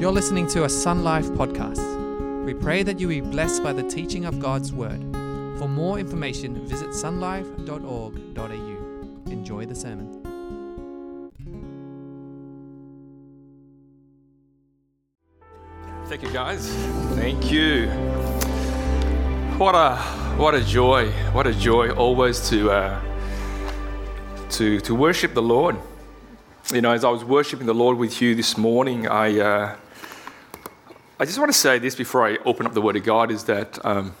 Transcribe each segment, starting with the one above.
You're listening to a Sun Life podcast. We pray that you be blessed by the teaching of God's Word. For more information, visit sunlife.org.au. Enjoy the sermon. Thank you, guys. Thank you. What a what a joy! What a joy always to uh, to to worship the Lord. You know, as I was worshiping the Lord with you this morning, I uh, I just want to say this before I open up the Word of God is that um,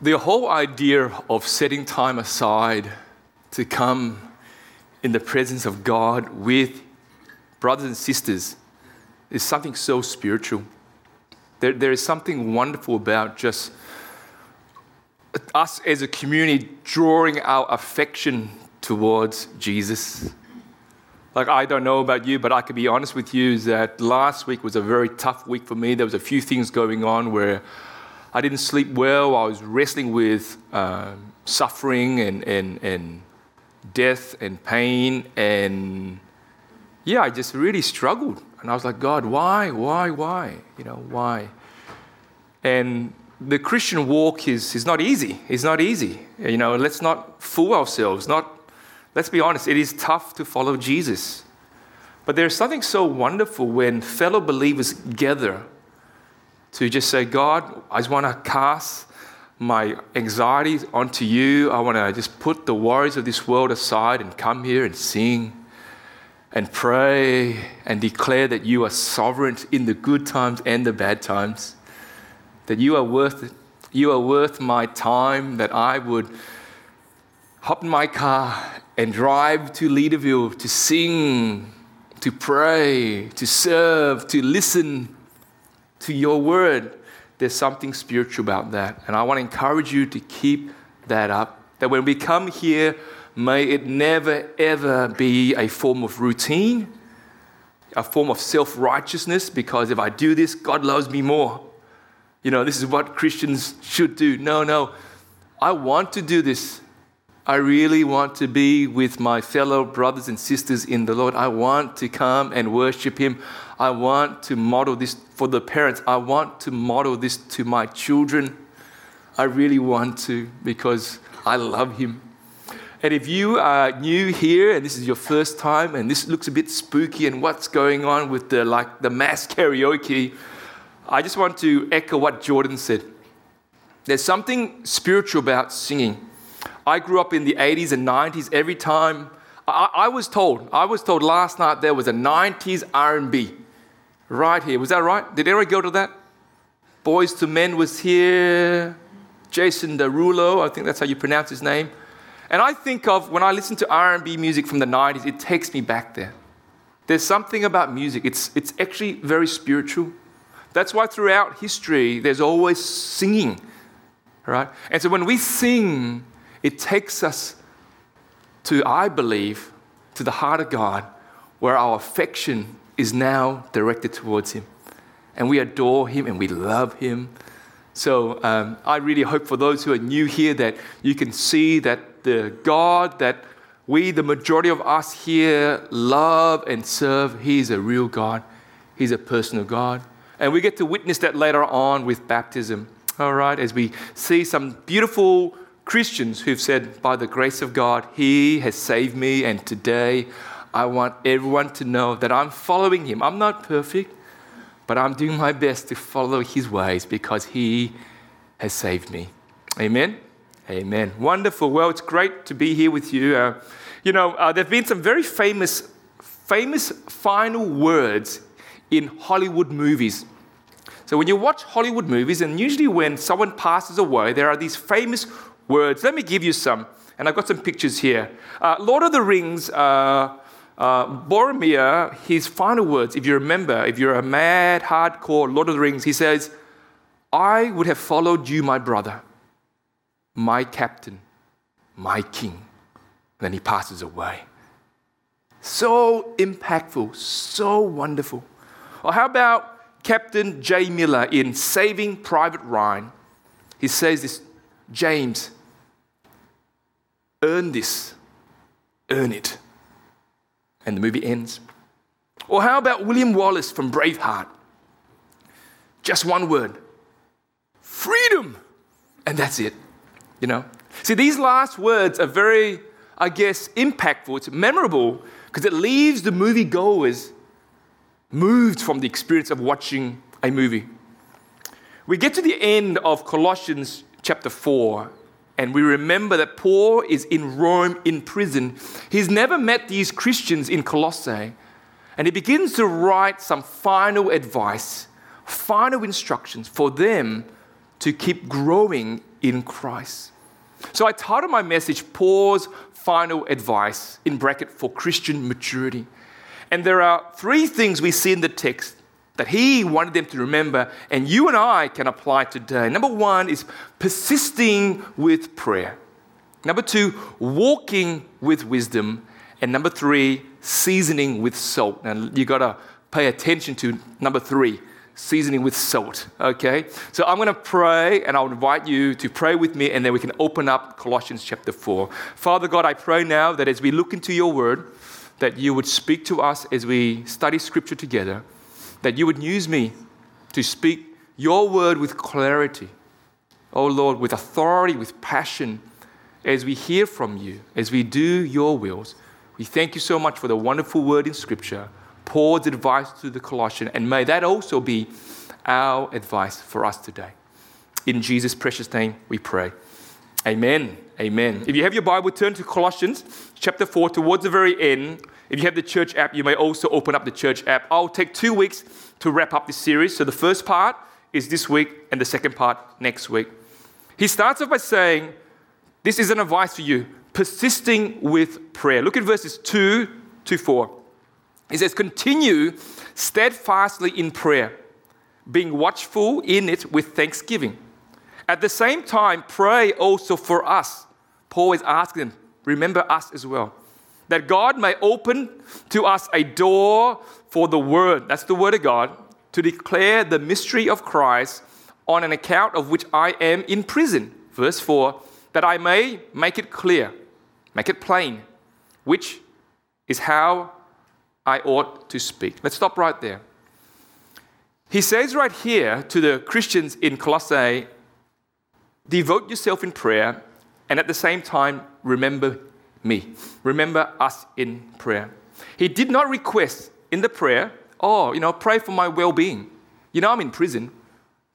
the whole idea of setting time aside to come in the presence of God with brothers and sisters is something so spiritual. There, there is something wonderful about just us as a community drawing our affection towards Jesus. Like, I don't know about you, but I can be honest with you that last week was a very tough week for me. There was a few things going on where I didn't sleep well. I was wrestling with um, suffering and, and, and death and pain. And yeah, I just really struggled. And I was like, God, why, why, why? You know, why? And the Christian walk is, is not easy. It's not easy. You know, let's not fool ourselves. Not, let's be honest, it is tough to follow Jesus. But there's something so wonderful when fellow believers gather to just say, God, I just want to cast my anxieties onto you. I want to just put the worries of this world aside and come here and sing and pray and declare that you are sovereign in the good times and the bad times, that you are worth. You are worth my time, that I would hop in my car and drive to Leederville to sing, to pray, to serve, to listen to your word. There's something spiritual about that. And I want to encourage you to keep that up. That when we come here, May it never, ever be a form of routine, a form of self righteousness, because if I do this, God loves me more. You know, this is what Christians should do. No, no. I want to do this. I really want to be with my fellow brothers and sisters in the Lord. I want to come and worship Him. I want to model this for the parents. I want to model this to my children. I really want to because I love Him. And if you are new here and this is your first time and this looks a bit spooky and what's going on with the like the mass karaoke, I just want to echo what Jordan said. There's something spiritual about singing. I grew up in the 80s and 90s. Every time I, I was told, I was told last night there was a 90s R&B right here. Was that right? Did anyone go to that? Boyz II Men was here. Jason Derulo, I think that's how you pronounce his name. And I think of when I listen to R&B music from the 90s, it takes me back there. There's something about music. It's, it's actually very spiritual. That's why throughout history, there's always singing, right? And so when we sing, it takes us to, I believe, to the heart of God, where our affection is now directed towards Him. And we adore Him and we love Him. So um, I really hope for those who are new here that you can see that the God that we, the majority of us here, love and serve, He's a real God. He's a personal God. And we get to witness that later on with baptism, all right, as we see some beautiful Christians who've said, by the grace of God, He has saved me, and today I want everyone to know that I'm following Him. I'm not perfect, but I'm doing my best to follow His ways because He has saved me. Amen. Amen. Wonderful. Well, it's great to be here with you. Uh, you know, uh, there have been some very famous, famous final words in Hollywood movies. So when you watch Hollywood movies, and usually when someone passes away, there are these famous words. Let me give you some, and I've got some pictures here. Uh, Lord of the Rings. Uh, uh, Boromir, his final words, if you remember, if you're a mad, hardcore Lord of the Rings, he says, I would have followed you, my brother my captain, my king. then he passes away. So impactful, so wonderful. Or how about Captain Jay Miller in Saving Private Ryan? He says this James, earn this, earn it. And the movie ends. Or how about William Wallace from Braveheart? Just one word freedom. And that's it, you know? See, these last words are very, I guess, impactful. It's memorable because it leaves the moviegoers moved from the experience of watching a movie. We get to the end of Colossians chapter 4, and we remember that Paul is in Rome in prison. He's never met these Christians in Colossae, and he begins to write some final advice, final instructions for them to keep growing in Christ. So I titled my message Paul's Final Advice in bracket for Christian maturity. And there are three things we see in the text that he wanted them to remember, and you and I can apply today. Number one is persisting with prayer. Number two, walking with wisdom. And number three, seasoning with salt. Now you got to pay attention to number three seasoning with salt. Okay? So I'm to pray, and I'll invite you to pray with me, and then we can open up Colossians chapter 4. Father God, I pray now that as we look into your word, that you would speak to us as we study scripture together, that you would use me to speak your word with clarity. Oh Lord, with authority, with passion, as we hear from you, as we do your wills. We thank you so much for the wonderful word in scripture, Paul's advice to the Colossians, and may that also be our advice for us today. In Jesus' precious name we pray. Amen. Amen. If you have your Bible, turn to Colossians chapter 4 towards the very end. If you have the church app, you may also open up the church app. I'll take two weeks to wrap up this series. So the first part is this week, and the second part next week. He starts off by saying, This is an advice for you persisting with prayer. Look at verses 2 to 4. He says, Continue steadfastly in prayer, being watchful in it with thanksgiving. At the same time, pray also for us Paul is asking them, remember us as well. That God may open to us a door for the word, that's the word of God, to declare the mystery of Christ on an account of which I am in prison. Verse 4 that I may make it clear, make it plain, which is how I ought to speak. Let's stop right there. He says right here to the Christians in Colossae devote yourself in prayer and at the same time, remember me. Remember us in prayer. He did not request in the prayer, oh, you know, pray for my well being. You know, I'm in prison.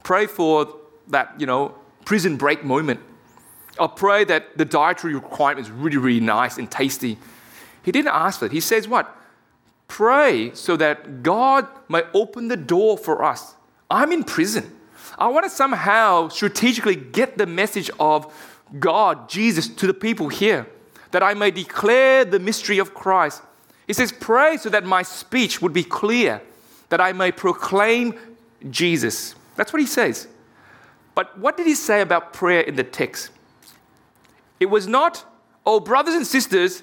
Pray for that, you know, prison break moment. Or pray that the dietary requirement is really, really nice and tasty. He didn't ask for it. He says, what? Pray so that God may open the door for us. I'm in prison. I want to somehow strategically get the message of God, Jesus, to the people here, that I may declare the mystery of Christ. He says, Pray so that my speech would be clear, that I may proclaim Jesus. That's what he says. But what did he say about prayer in the text? It was not, oh, brothers and sisters,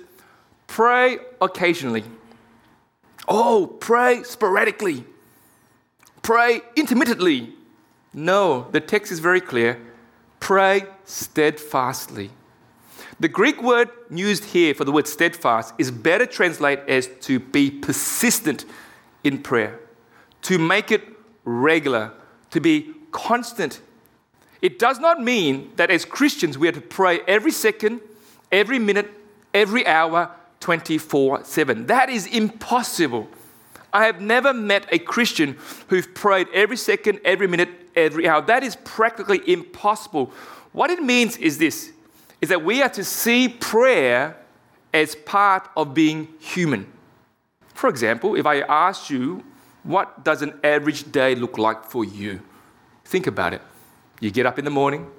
pray occasionally. Oh, pray sporadically. Pray intermittently. No, the text is very clear. Pray steadfastly. The Greek word used here for the word steadfast is better translated as to be persistent in prayer, to make it regular, to be constant. It does not mean that as Christians we are to pray every second, every minute, every hour, 24 7. That is impossible. I have never met a Christian who's prayed every second, every minute, every hour. That is practically impossible. What it means is this is that we are to see prayer as part of being human. For example, if I ask you, what does an average day look like for you? Think about it. You get up in the morning,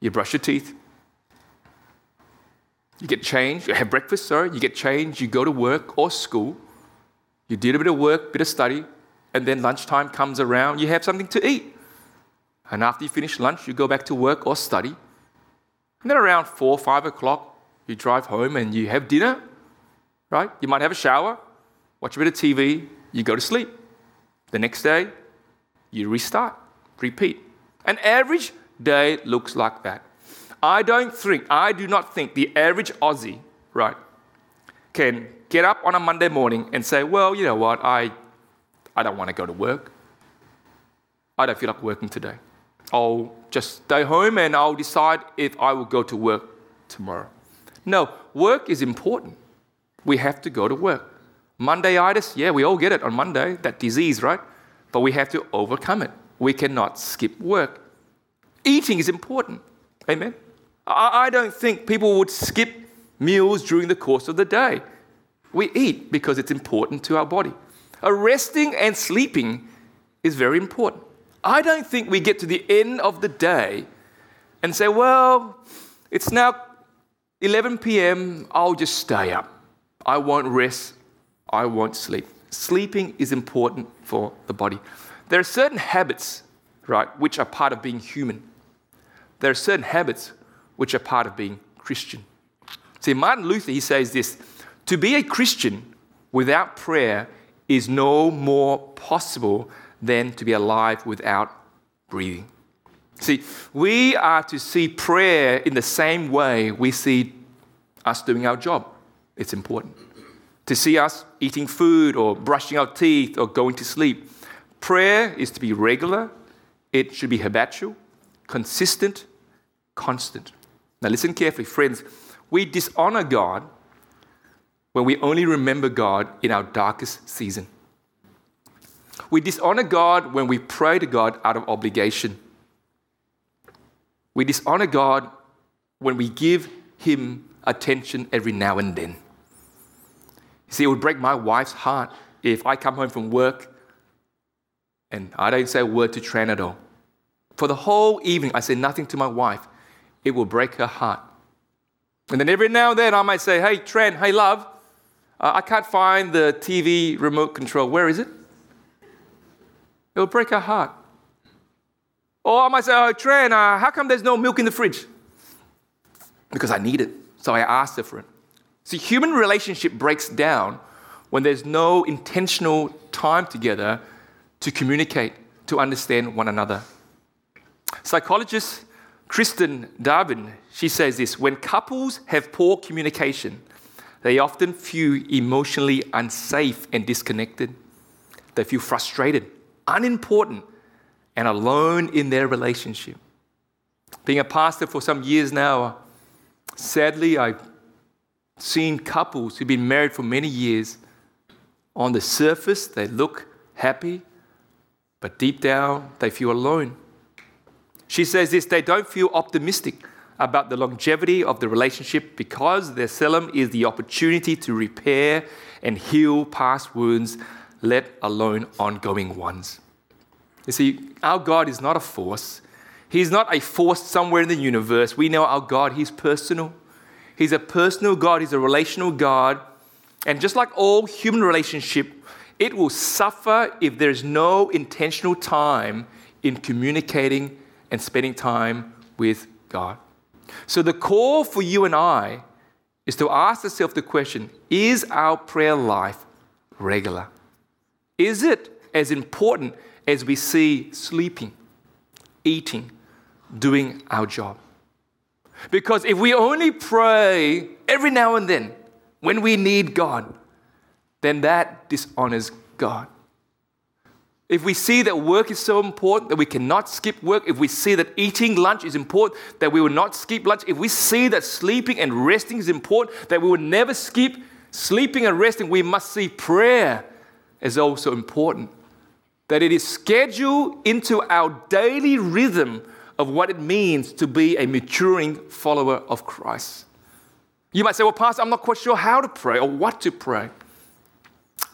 you brush your teeth, you get changed, you have breakfast, sorry, you get changed, you go to work or school, you did a bit of work, bit of study, and then lunchtime comes around, you have something to eat. And after you finish lunch, you go back to work or study. And then around four, five o'clock, you drive home and you have dinner, right? You might have a shower, watch a bit of TV, you go to sleep. The next day, you restart, repeat. An average day looks like that. I don't think, I do not think the average Aussie, right, can get up on a Monday morning and say, Well, you know what? I, I don't want to go to work. I don't feel like working today. I'll just stay home and I'll decide if I will go to work tomorrow. No, work is important. We have to go to work. Mondayitis, yeah, we all get it on Monday, that disease, right? But we have to overcome it. We cannot skip work. Eating is important. Amen. I don't think people would skip meals during the course of the day. We eat because it's important to our body. resting and sleeping is very important. I don't think we get to the end of the day and say, well, it's now 11 p.m., I'll just stay up. I won't rest, I won't sleep. Sleeping is important for the body. There are certain habits, right, which are part of being human. There are certain habits which are part of being Christian. See, Martin Luther, he says this to be a Christian without prayer is no more possible than to be alive without breathing. See, we are to see prayer in the same way we see us doing our job. It's important. To see us eating food or brushing our teeth or going to sleep. Prayer is to be regular, it should be habitual, consistent, constant. Now, listen carefully, friends. We dishonor God when we only remember God in our darkest season. We dishonor God when we pray to God out of obligation. We dishonor God when we give Him attention every now and then. You see, it would break my wife's heart if I come home from work and I don't say a word to Tran at all. For the whole evening, I say nothing to my wife. It will break her heart. And then every now and then, I might say, Hey, Tran, hey, love, uh, I can't find the TV remote control. Where is it? It will break her heart. Or I might say, Oh, Tran, uh, how come there's no milk in the fridge? Because I need it. So I asked her for it. See, human relationship breaks down when there's no intentional time together to communicate, to understand one another. Psychologist Kristen Darvin, she says this when couples have poor communication, they often feel emotionally unsafe and disconnected. They feel frustrated, unimportant, and alone in their relationship. Being a pastor for some years now, uh, sadly, I've seen couples who've been married for many years. On the surface, they look happy, but deep down, they feel alone. She says this they don't feel optimistic about the longevity of the relationship because their Tselem is the opportunity to repair and heal past wounds, let alone ongoing ones. You see, our God is not a force. He's not a force somewhere in the universe. We know our God, He's personal. He's a personal God, He's a relational God. And just like all human relationship, it will suffer if there's no intentional time in communicating and spending time with God. So, the call for you and I is to ask ourselves the question Is our prayer life regular? Is it as important as we see sleeping, eating, doing our job? Because if we only pray every now and then when we need God, then that dishonors God. If we see that work is so important that we cannot skip work, if we see that eating lunch is important that we will not skip lunch, if we see that sleeping and resting is important that we will never skip sleeping and resting, we must see prayer as also important. That it is scheduled into our daily rhythm of what it means to be a maturing follower of Christ. You might say, Well, Pastor, I'm not quite sure how to pray or what to pray.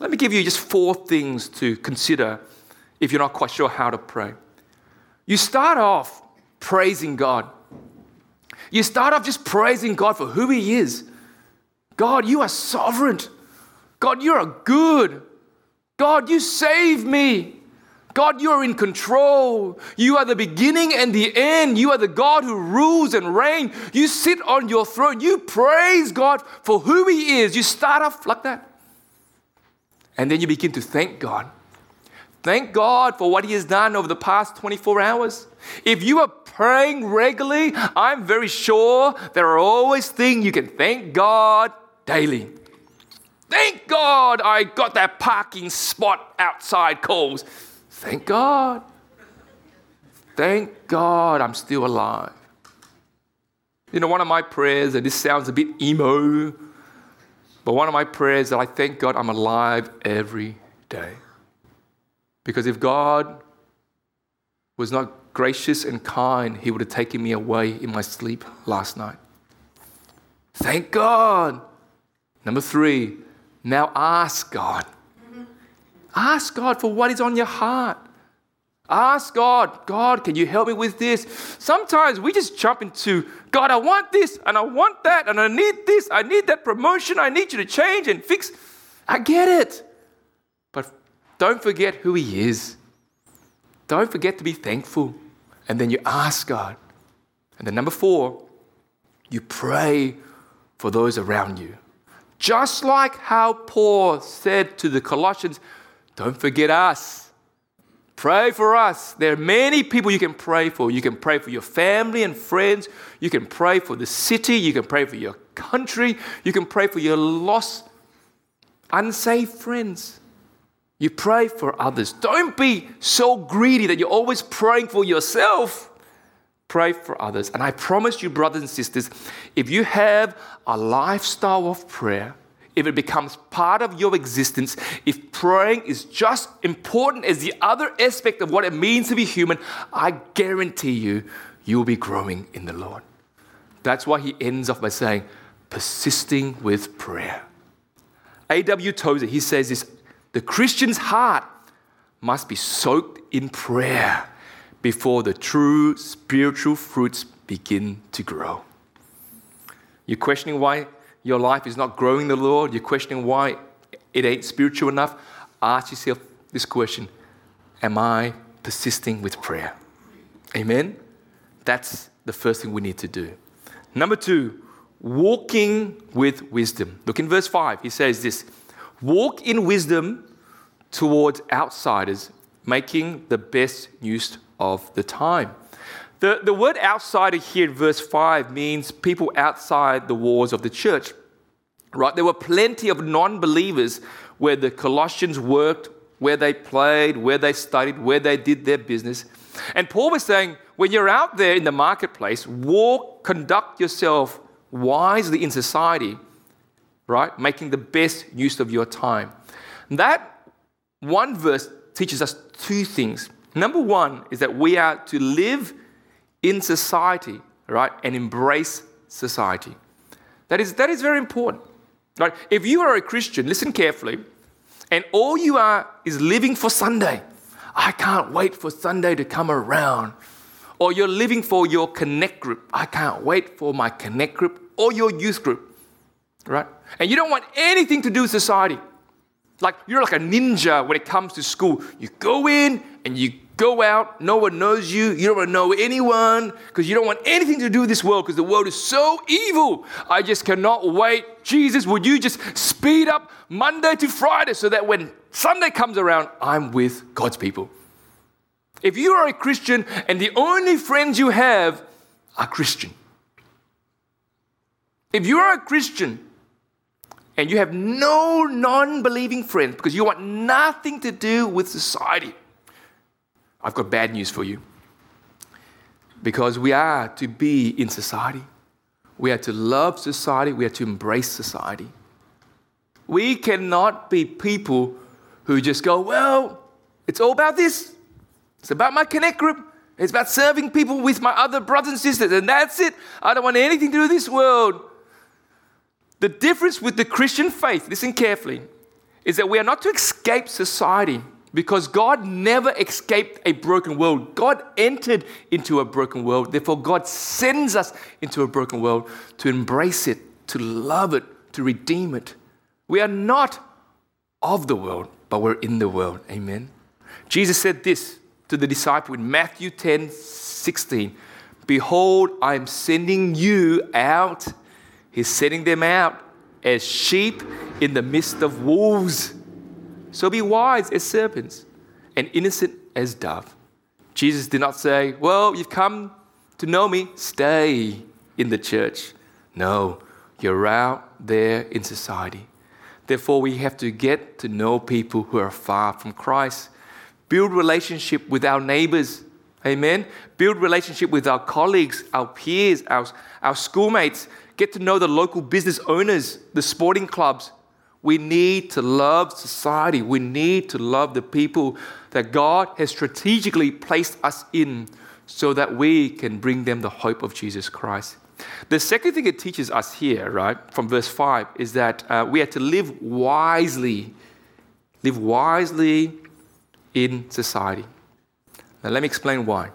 Let me give you just four things to consider if you're not quite sure how to pray. You start off praising God. You start off just praising God for who He is. God, you are sovereign. God, you are good. God, you save me. God, you are in control. You are the beginning and the end. You are the God who rules and reigns. You sit on your throne. You praise God for who He is. You start off like that. And then you begin to thank God Thank God for what He has done over the past 24 hours. If you are praying regularly, I'm very sure there are always things you can thank God daily. Thank God I got that parking spot outside Coles. Thank God. Thank God I'm still alive. You know, one of my prayers, and this sounds a bit emo, but one of my prayers that I thank God I'm alive every day. Because if God was not gracious and kind, He would have taken me away in my sleep last night. Thank God. Number three, now ask God. Ask God for what is on your heart. Ask God, God, can you help me with this? Sometimes we just jump into, God, I want this and I want that and I need this, I need that promotion, I need you to change and fix. I get it. But don't forget who He is. Don't forget to be thankful. And then you ask God. And then number four, you pray for those around you. Just like how Paul said to the Colossians, don't forget us. Pray for us. There are many people you can pray for. You can pray for your family and friends. You can pray for the city. You can pray for your country. You can pray for your lost, unsaved friends. You pray for others. Don't be so greedy that you're always praying for yourself. Pray for others. And I promise you, brothers and sisters, if you have a lifestyle of prayer, if it becomes part of your existence, if praying is just important as the other aspect of what it means to be human, I guarantee you, you will be growing in the Lord. That's why he ends off by saying, persisting with prayer. A.W. Tozer, he says this the Christian's heart must be soaked in prayer before the true spiritual fruits begin to grow. You're questioning why your life is not growing the Lord, you're questioning why it ain't spiritual enough. Ask yourself this question Am I persisting with prayer? Amen? That's the first thing we need to do. Number two, walking with wisdom. Look in verse 5. He says this Walk in wisdom towards outsiders, making the best use of the time. The, the word outsider here in verse 5 means people outside the walls of the church. Right? There were plenty of non believers where the Colossians worked, where they played, where they studied, where they did their business. And Paul was saying, when you're out there in the marketplace, walk, conduct yourself wisely in society right? Making the best use of your time. That one verse teaches us two things. Number one is that we are to live in society, right, and embrace society. That is, that is very important. Right? If you are a Christian, listen carefully, and all you are is living for Sunday. I can't wait for Sunday to come around. Or you're living for your connect group. I can't wait for my connect group or your youth group right? And you don't want anything to do with society. Like you're like a ninja when it comes to school. You go in and you go out, no one knows you, you don't want to know anyone because you don't want anything to do with this world because the world is so evil. I just cannot wait. Jesus, would you just speed up Monday to Friday so that when Sunday comes around, I'm with God's people? If you are a Christian and the only friends you have are Christian, if you are a Christian and you have no non believing friends because you want nothing to do with society, I've got bad news for you. Because we are to be in society, we are to love society, we are to embrace society. We cannot be people who just go, well, it's all about this. It's about my connect group. It's about serving people with my other brothers and sisters, and that's it. I don't want anything to do with this world. The difference with the Christian faith, listen carefully, is that we are not to escape society because God never escaped a broken world. God entered into a broken world. Therefore, God sends us into a broken world to embrace it, to love it, to redeem it. We are not of the world, but we're in the world. Amen. Jesus said this to the disciple in Matthew 10 16 Behold, I am sending you out He's sending them out as sheep in the midst of wolves. So be wise as serpents and innocent as dove. Jesus did not say, Well, you've come to know me, stay in the church. No, you're out there in society. Therefore, we have to get to know people who are far from Christ. Build relationship with our neighbors. Amen. Build relationship with our colleagues, our peers, our, our schoolmates. Get to know the local business owners, the sporting clubs. We need to love society. We need to love the people that God has strategically placed us in so that we can bring them the hope of Jesus Christ. The second thing it teaches us here, right, from verse 5, is that uh, we are to live wisely. Live wisely in society. Now, let me explain why.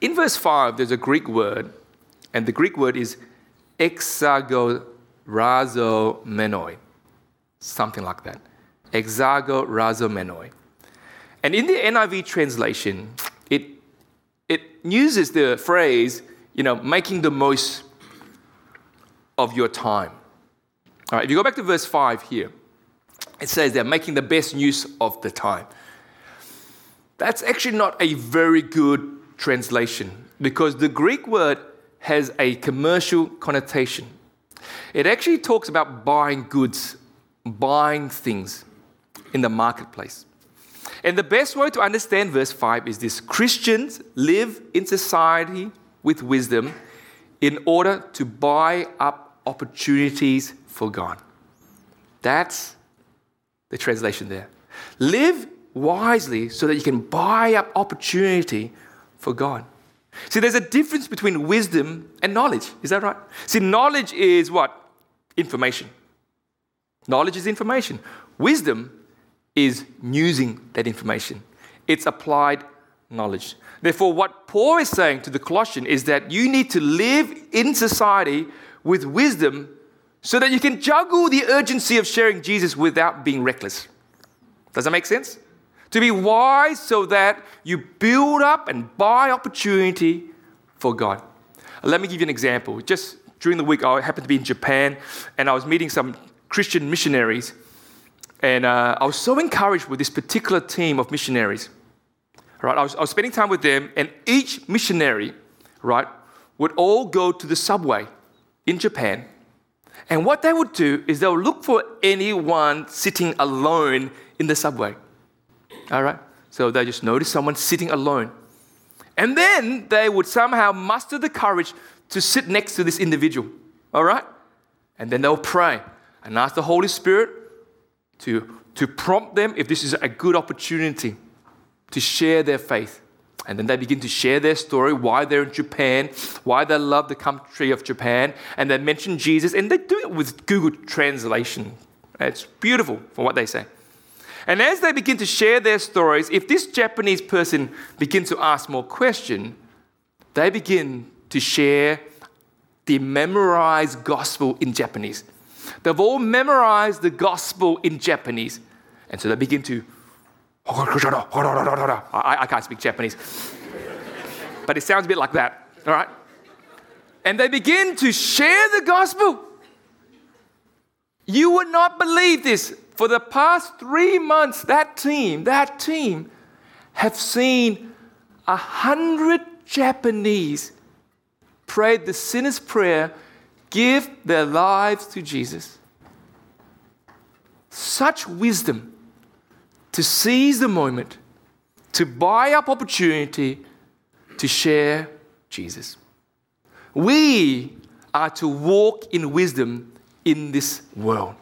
In verse 5, there's a Greek word, and the Greek word is exagorazomenoi, something like that. Exagorazomenoi. And in the NIV translation, it, it uses the phrase, you know, making the most of your time. All right, if you go back to verse 5 here, it says they're making the best use of the time. That's actually not a very good translation because the Greek word has a commercial connotation. It actually talks about buying goods, buying things in the marketplace. And the best way to understand verse 5 is this Christians live in society with wisdom in order to buy up opportunities for God. That's the translation there. Live wisely so that you can buy up opportunity for God. See, there's a difference between wisdom and knowledge. Is that right? See, knowledge is what? Information. Knowledge is information. Wisdom is using that information, it's applied knowledge. Therefore, what Paul is saying to the Colossian is that you need to live in society with wisdom so that you can juggle the urgency of sharing Jesus without being reckless. Does that make sense? To be wise so that you build up and buy opportunity for God. Let me give you an example. Just during the week, I happened to be in Japan and I was meeting some Christian missionaries. And uh, I was so encouraged with this particular team of missionaries. Right? I was, I was spending time with them, and each missionary, right, would all go to the subway in Japan and what they would do is they'll look for anyone sitting alone in the subway. All right? So they just notice someone sitting alone. And then they would somehow muster the courage to sit next to this individual. All right? And then they'll pray and ask the Holy Spirit to, to prompt them if this is a good opportunity to share their faith. And then they begin to share their story, why they're in Japan, why they love the country of Japan, and they mention Jesus, and they do it with Google Translation. It's beautiful for what they say. And as they begin to share their stories, if this Japanese person begins to ask more questions, they begin to share the memorized gospel in Japanese. They've all memorized the gospel in Japanese. And so they begin to I, I can't speak Japanese, but it sounds a bit like that, all right? And they begin to share the gospel. You would not believe this. For the past three months, that team, that team, have seen a hundred Japanese pray the sinner's prayer, give their lives to Jesus. Such wisdom to seize the moment, to buy up opportunity to share Jesus. We are to walk in wisdom in this world.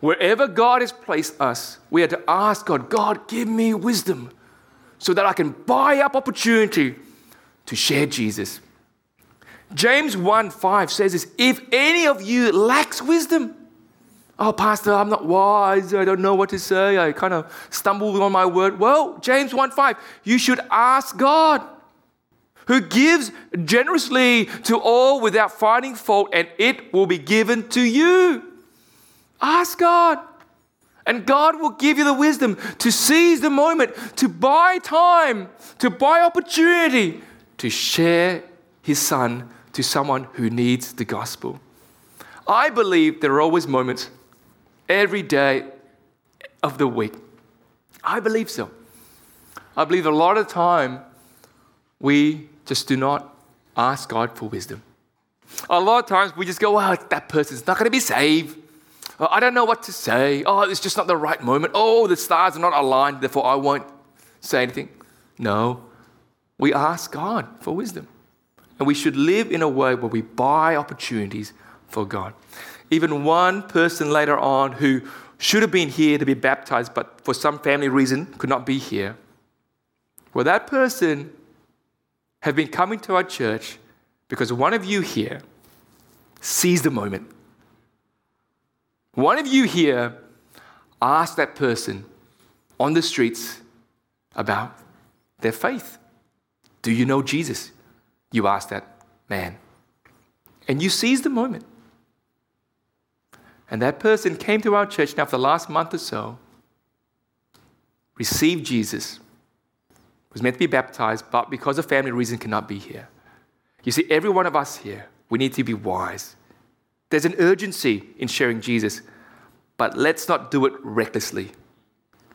Wherever God has placed us, we are to ask God, God, give me wisdom so that I can buy up opportunity to share Jesus. James 1 5 says this if any of you lacks wisdom, Oh, Pastor, I'm not wise. I don't know what to say. I kind of stumbled on my word. Well, James 1 5, you should ask God, who gives generously to all without finding fault, and it will be given to you. Ask God. And God will give you the wisdom to seize the moment, to buy time, to buy opportunity, to share His Son to someone who needs the gospel. I believe there are always moments every day of the week? I believe so. I believe a lot of time we just do not ask God for wisdom. A lot of times we just go, well, that person's not going to be saved. Oh, I don't know what to say. Oh, it's just not the right moment. Oh, the stars are not aligned, therefore I won't say anything. No, we ask God for wisdom. And we should live in a way where we buy opportunities for God. Even one person later on who should have been here to be baptized, but for some family reason could not be here. Well, that person have been coming to our church because one of you here seized the moment. One of you here asked that person on the streets about their faith. Do you know Jesus? You asked that man. And you seized the moment. And that person came to our church now for the last month or so, received Jesus, was meant to be baptized, but because of family reason cannot be here. You see, every one of us here, we need to be wise. There's an urgency in sharing Jesus, but let's not do it recklessly,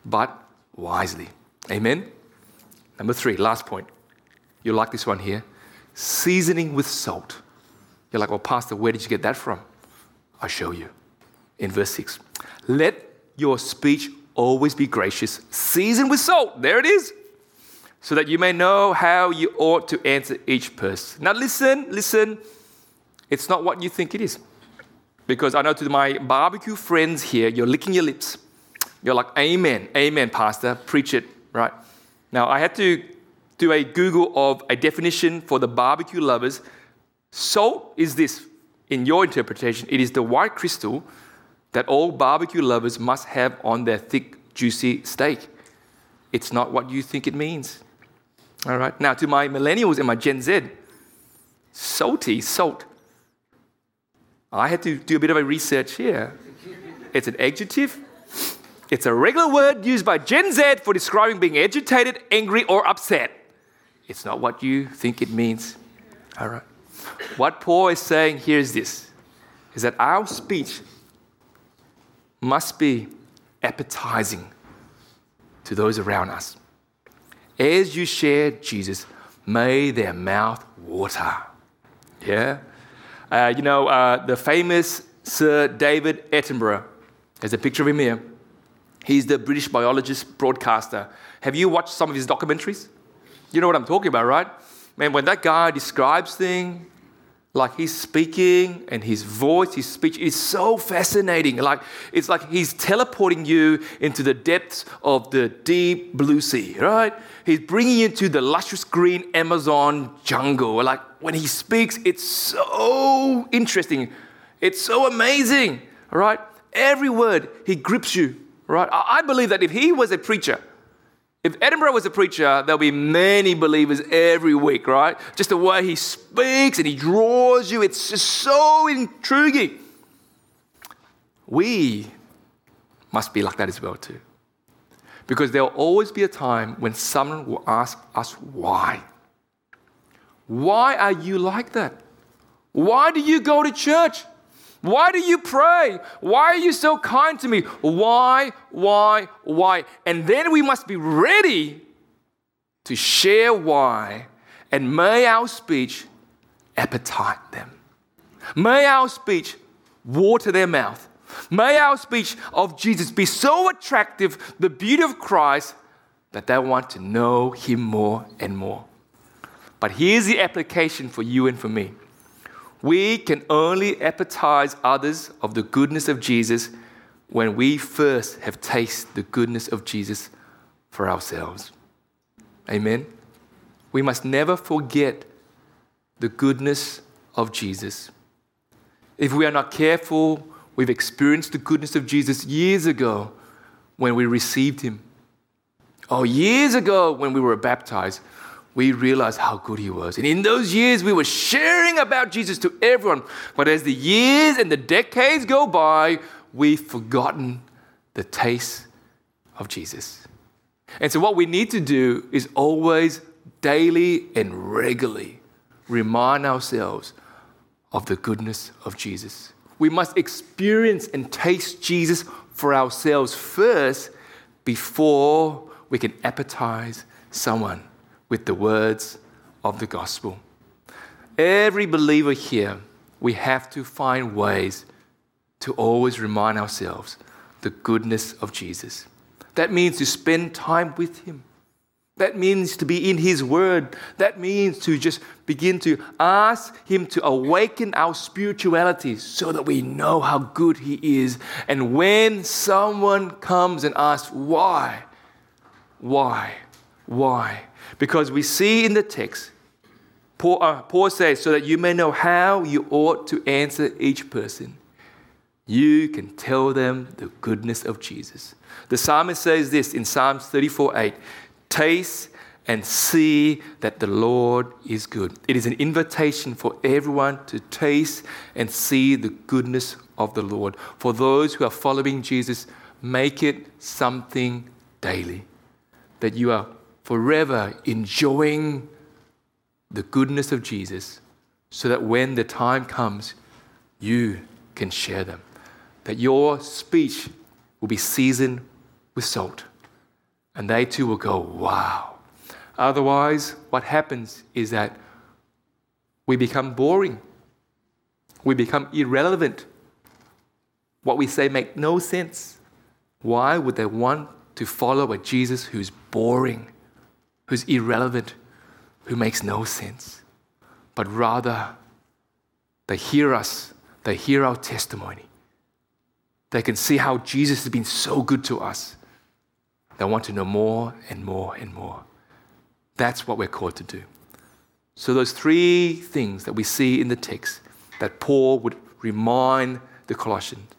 but wisely. Amen? Number three, last point. You'll like this one here seasoning with salt. You're like, well, Pastor, where did you get that from? I'll show you in verse 6. Let your speech always be gracious, seasoned with salt. There it is. So that you may know how you ought to answer each person. Now, listen, listen. It's not what you think it is. Because I know to my barbecue friends here, you're licking your lips. You're like, Amen, Amen, Pastor, preach it, right? Now, I had to do a Google of a definition for the barbecue lovers. Salt is this, in your interpretation, it is the white crystal that all barbecue lovers must have on their thick, juicy steak. It's not what you think it means. All right. Now, to my millennials and my Gen Z, salty, salt. I had to do a bit of a research here. It's an adjective. It's a regular word used by Gen Z for describing being agitated, angry, or upset. It's not what you think it means. All right. What Paul is saying here is this is that our speech must be appetizing to those around us. As you share Jesus, may their mouth water. Yeah? Uh, you know, uh, the famous Sir David Attenborough, there's a picture of him here. He's the British biologist broadcaster. Have you watched some of his documentaries? You know what I'm talking about, right? Man, when that guy describes things, like he's speaking and his voice, his speech is so fascinating. Like it's like he's teleporting you into the depths of the deep blue sea, right? He's bringing you into the luscious green Amazon jungle. Like when he speaks, it's so interesting. It's so amazing, right? Every word, he grips you, right? I believe that if he was a preacher, if Attenborough was a preacher, there'll be many believers every week, right? Just the way he speaks and he draws you, it's just so intriguing. We must be like that as well, too. Because there'll always be a time when someone will ask us why. Why are you like that? Why do you go to church? Why do you pray? Why are you so kind to me? Why, why, why? And then we must be ready to share why, and may our speech appetite them. May our speech water their mouth. May our speech of Jesus be so attractive, the beauty of Christ, that they want to know Him more and more. But here's the application for you and for me. We can only appetize others of the goodness of Jesus when we first have tasted the goodness of Jesus for ourselves. Amen. We must never forget the goodness of Jesus. If we are not careful, we've experienced the goodness of Jesus years ago when we received Him. Oh, years ago when we were baptized we realized how good he was. And in those years, we were sharing about Jesus to everyone. But as the years and the decades go by, we've forgotten the taste of Jesus. And so, what we need to do is always, daily, and regularly remind ourselves of the goodness of Jesus. We must experience and taste Jesus for ourselves first before we can appetize someone with the words of the gospel. Every believer here, we have to find ways to always remind ourselves the goodness of Jesus. That means to spend time with Him. That means to be in His Word. That means to just begin to ask Him to awaken our spirituality so that we know how good He is. And when someone comes and asks, why? Why? Why? Because we see in the text, Paul, uh, Paul says, so that you may know how you ought to answer each person. You can tell them the goodness of Jesus. The psalmist says this in Psalms 34 8 Taste and see that the Lord is good. It is an invitation for everyone to taste and see the goodness of the Lord. For those who are following Jesus, make it something daily. That you are forever enjoying the goodness of Jesus so that when the time comes, you can share them. That your speech will be seasoned with salt. And they too will go, wow. Otherwise, what happens is that we become boring. We become irrelevant. What we say make no sense. Why would they want to follow a Jesus who's boring, who's irrelevant, who makes no sense? But rather, they hear us, they hear our testimony. They can see how Jesus has been so good to us. They want to know more and more and more. That's what we're called to do. So, those three things that we see in the text that Paul would remind the Colossians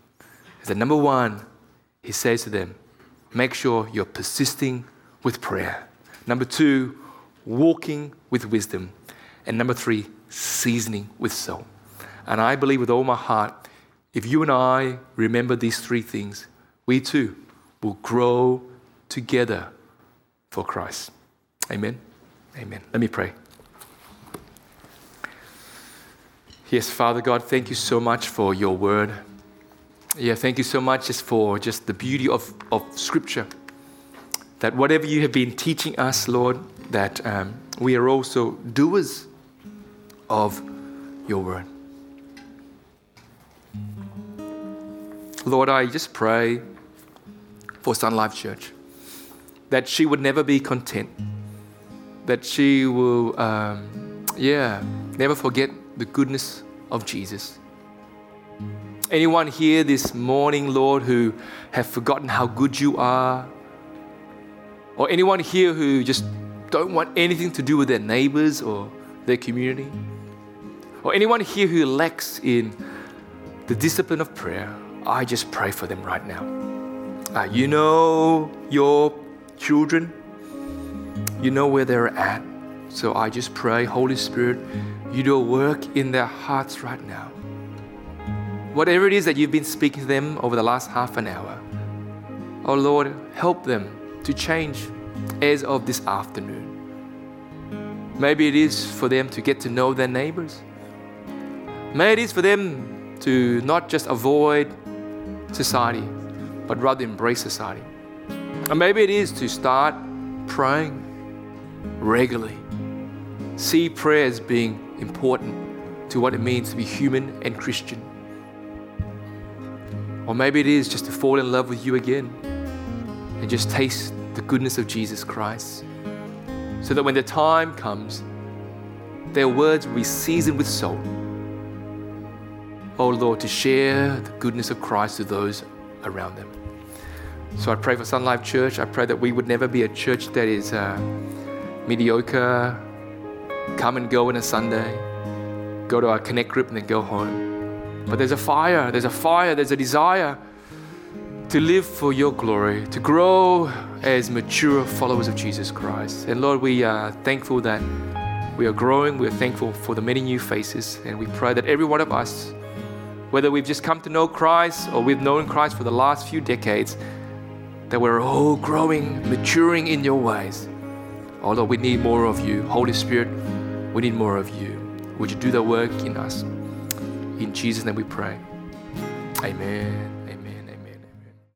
is that number one, he says to them, make sure you're persisting with prayer. Number two, walking with wisdom. And number three, seasoning with salt. And I believe with all my heart, if you and I remember these three things, we too will grow together for Christ. Amen. Amen. Let me pray. Yes, Father God, thank you so much for your word. Yeah, thank you so much just for just the beauty of, of Scripture. That whatever you have been teaching us, Lord, that um, we are also doers of your word. Lord, I just pray for Sun Life Church that she would never be content, that she will, um, yeah, never forget the goodness of Jesus. Anyone here this morning, Lord, who have forgotten how good you are, or anyone here who just don't want anything to do with their neighbors or their community, or anyone here who lacks in the discipline of prayer, I just pray for them right now. Uh, you know your children, you know where they're at. So I just pray, Holy Spirit, you do a work in their hearts right now. Whatever it is that you've been speaking to them over the last half an hour, oh Lord, help them to change as of this afternoon. Maybe it is for them to get to know their neighbors. Maybe it is for them to not just avoid society, but rather embrace society. And maybe it is to start praying regularly. See prayer as being important to what it means to be human and Christian. Or maybe it is just to fall in love with you again and just taste the goodness of Jesus Christ. So that when the time comes, their words will be seasoned with salt. Oh Lord, to share the goodness of Christ to those around them. So I pray for Sun Life Church. I pray that we would never be a church that is uh, mediocre, come and go on a Sunday, go to our connect group and then go home. But there's a fire, there's a fire, there's a desire to live for your glory, to grow as mature followers of Jesus Christ. And Lord, we are thankful that we are growing. We're thankful for the many new faces. And we pray that every one of us, whether we've just come to know Christ or we've known Christ for the last few decades, that we're all growing, maturing in your ways. Oh Lord, we need more of you. Holy Spirit, we need more of you. Would you do the work in us? In Jesus' name we pray. Amen.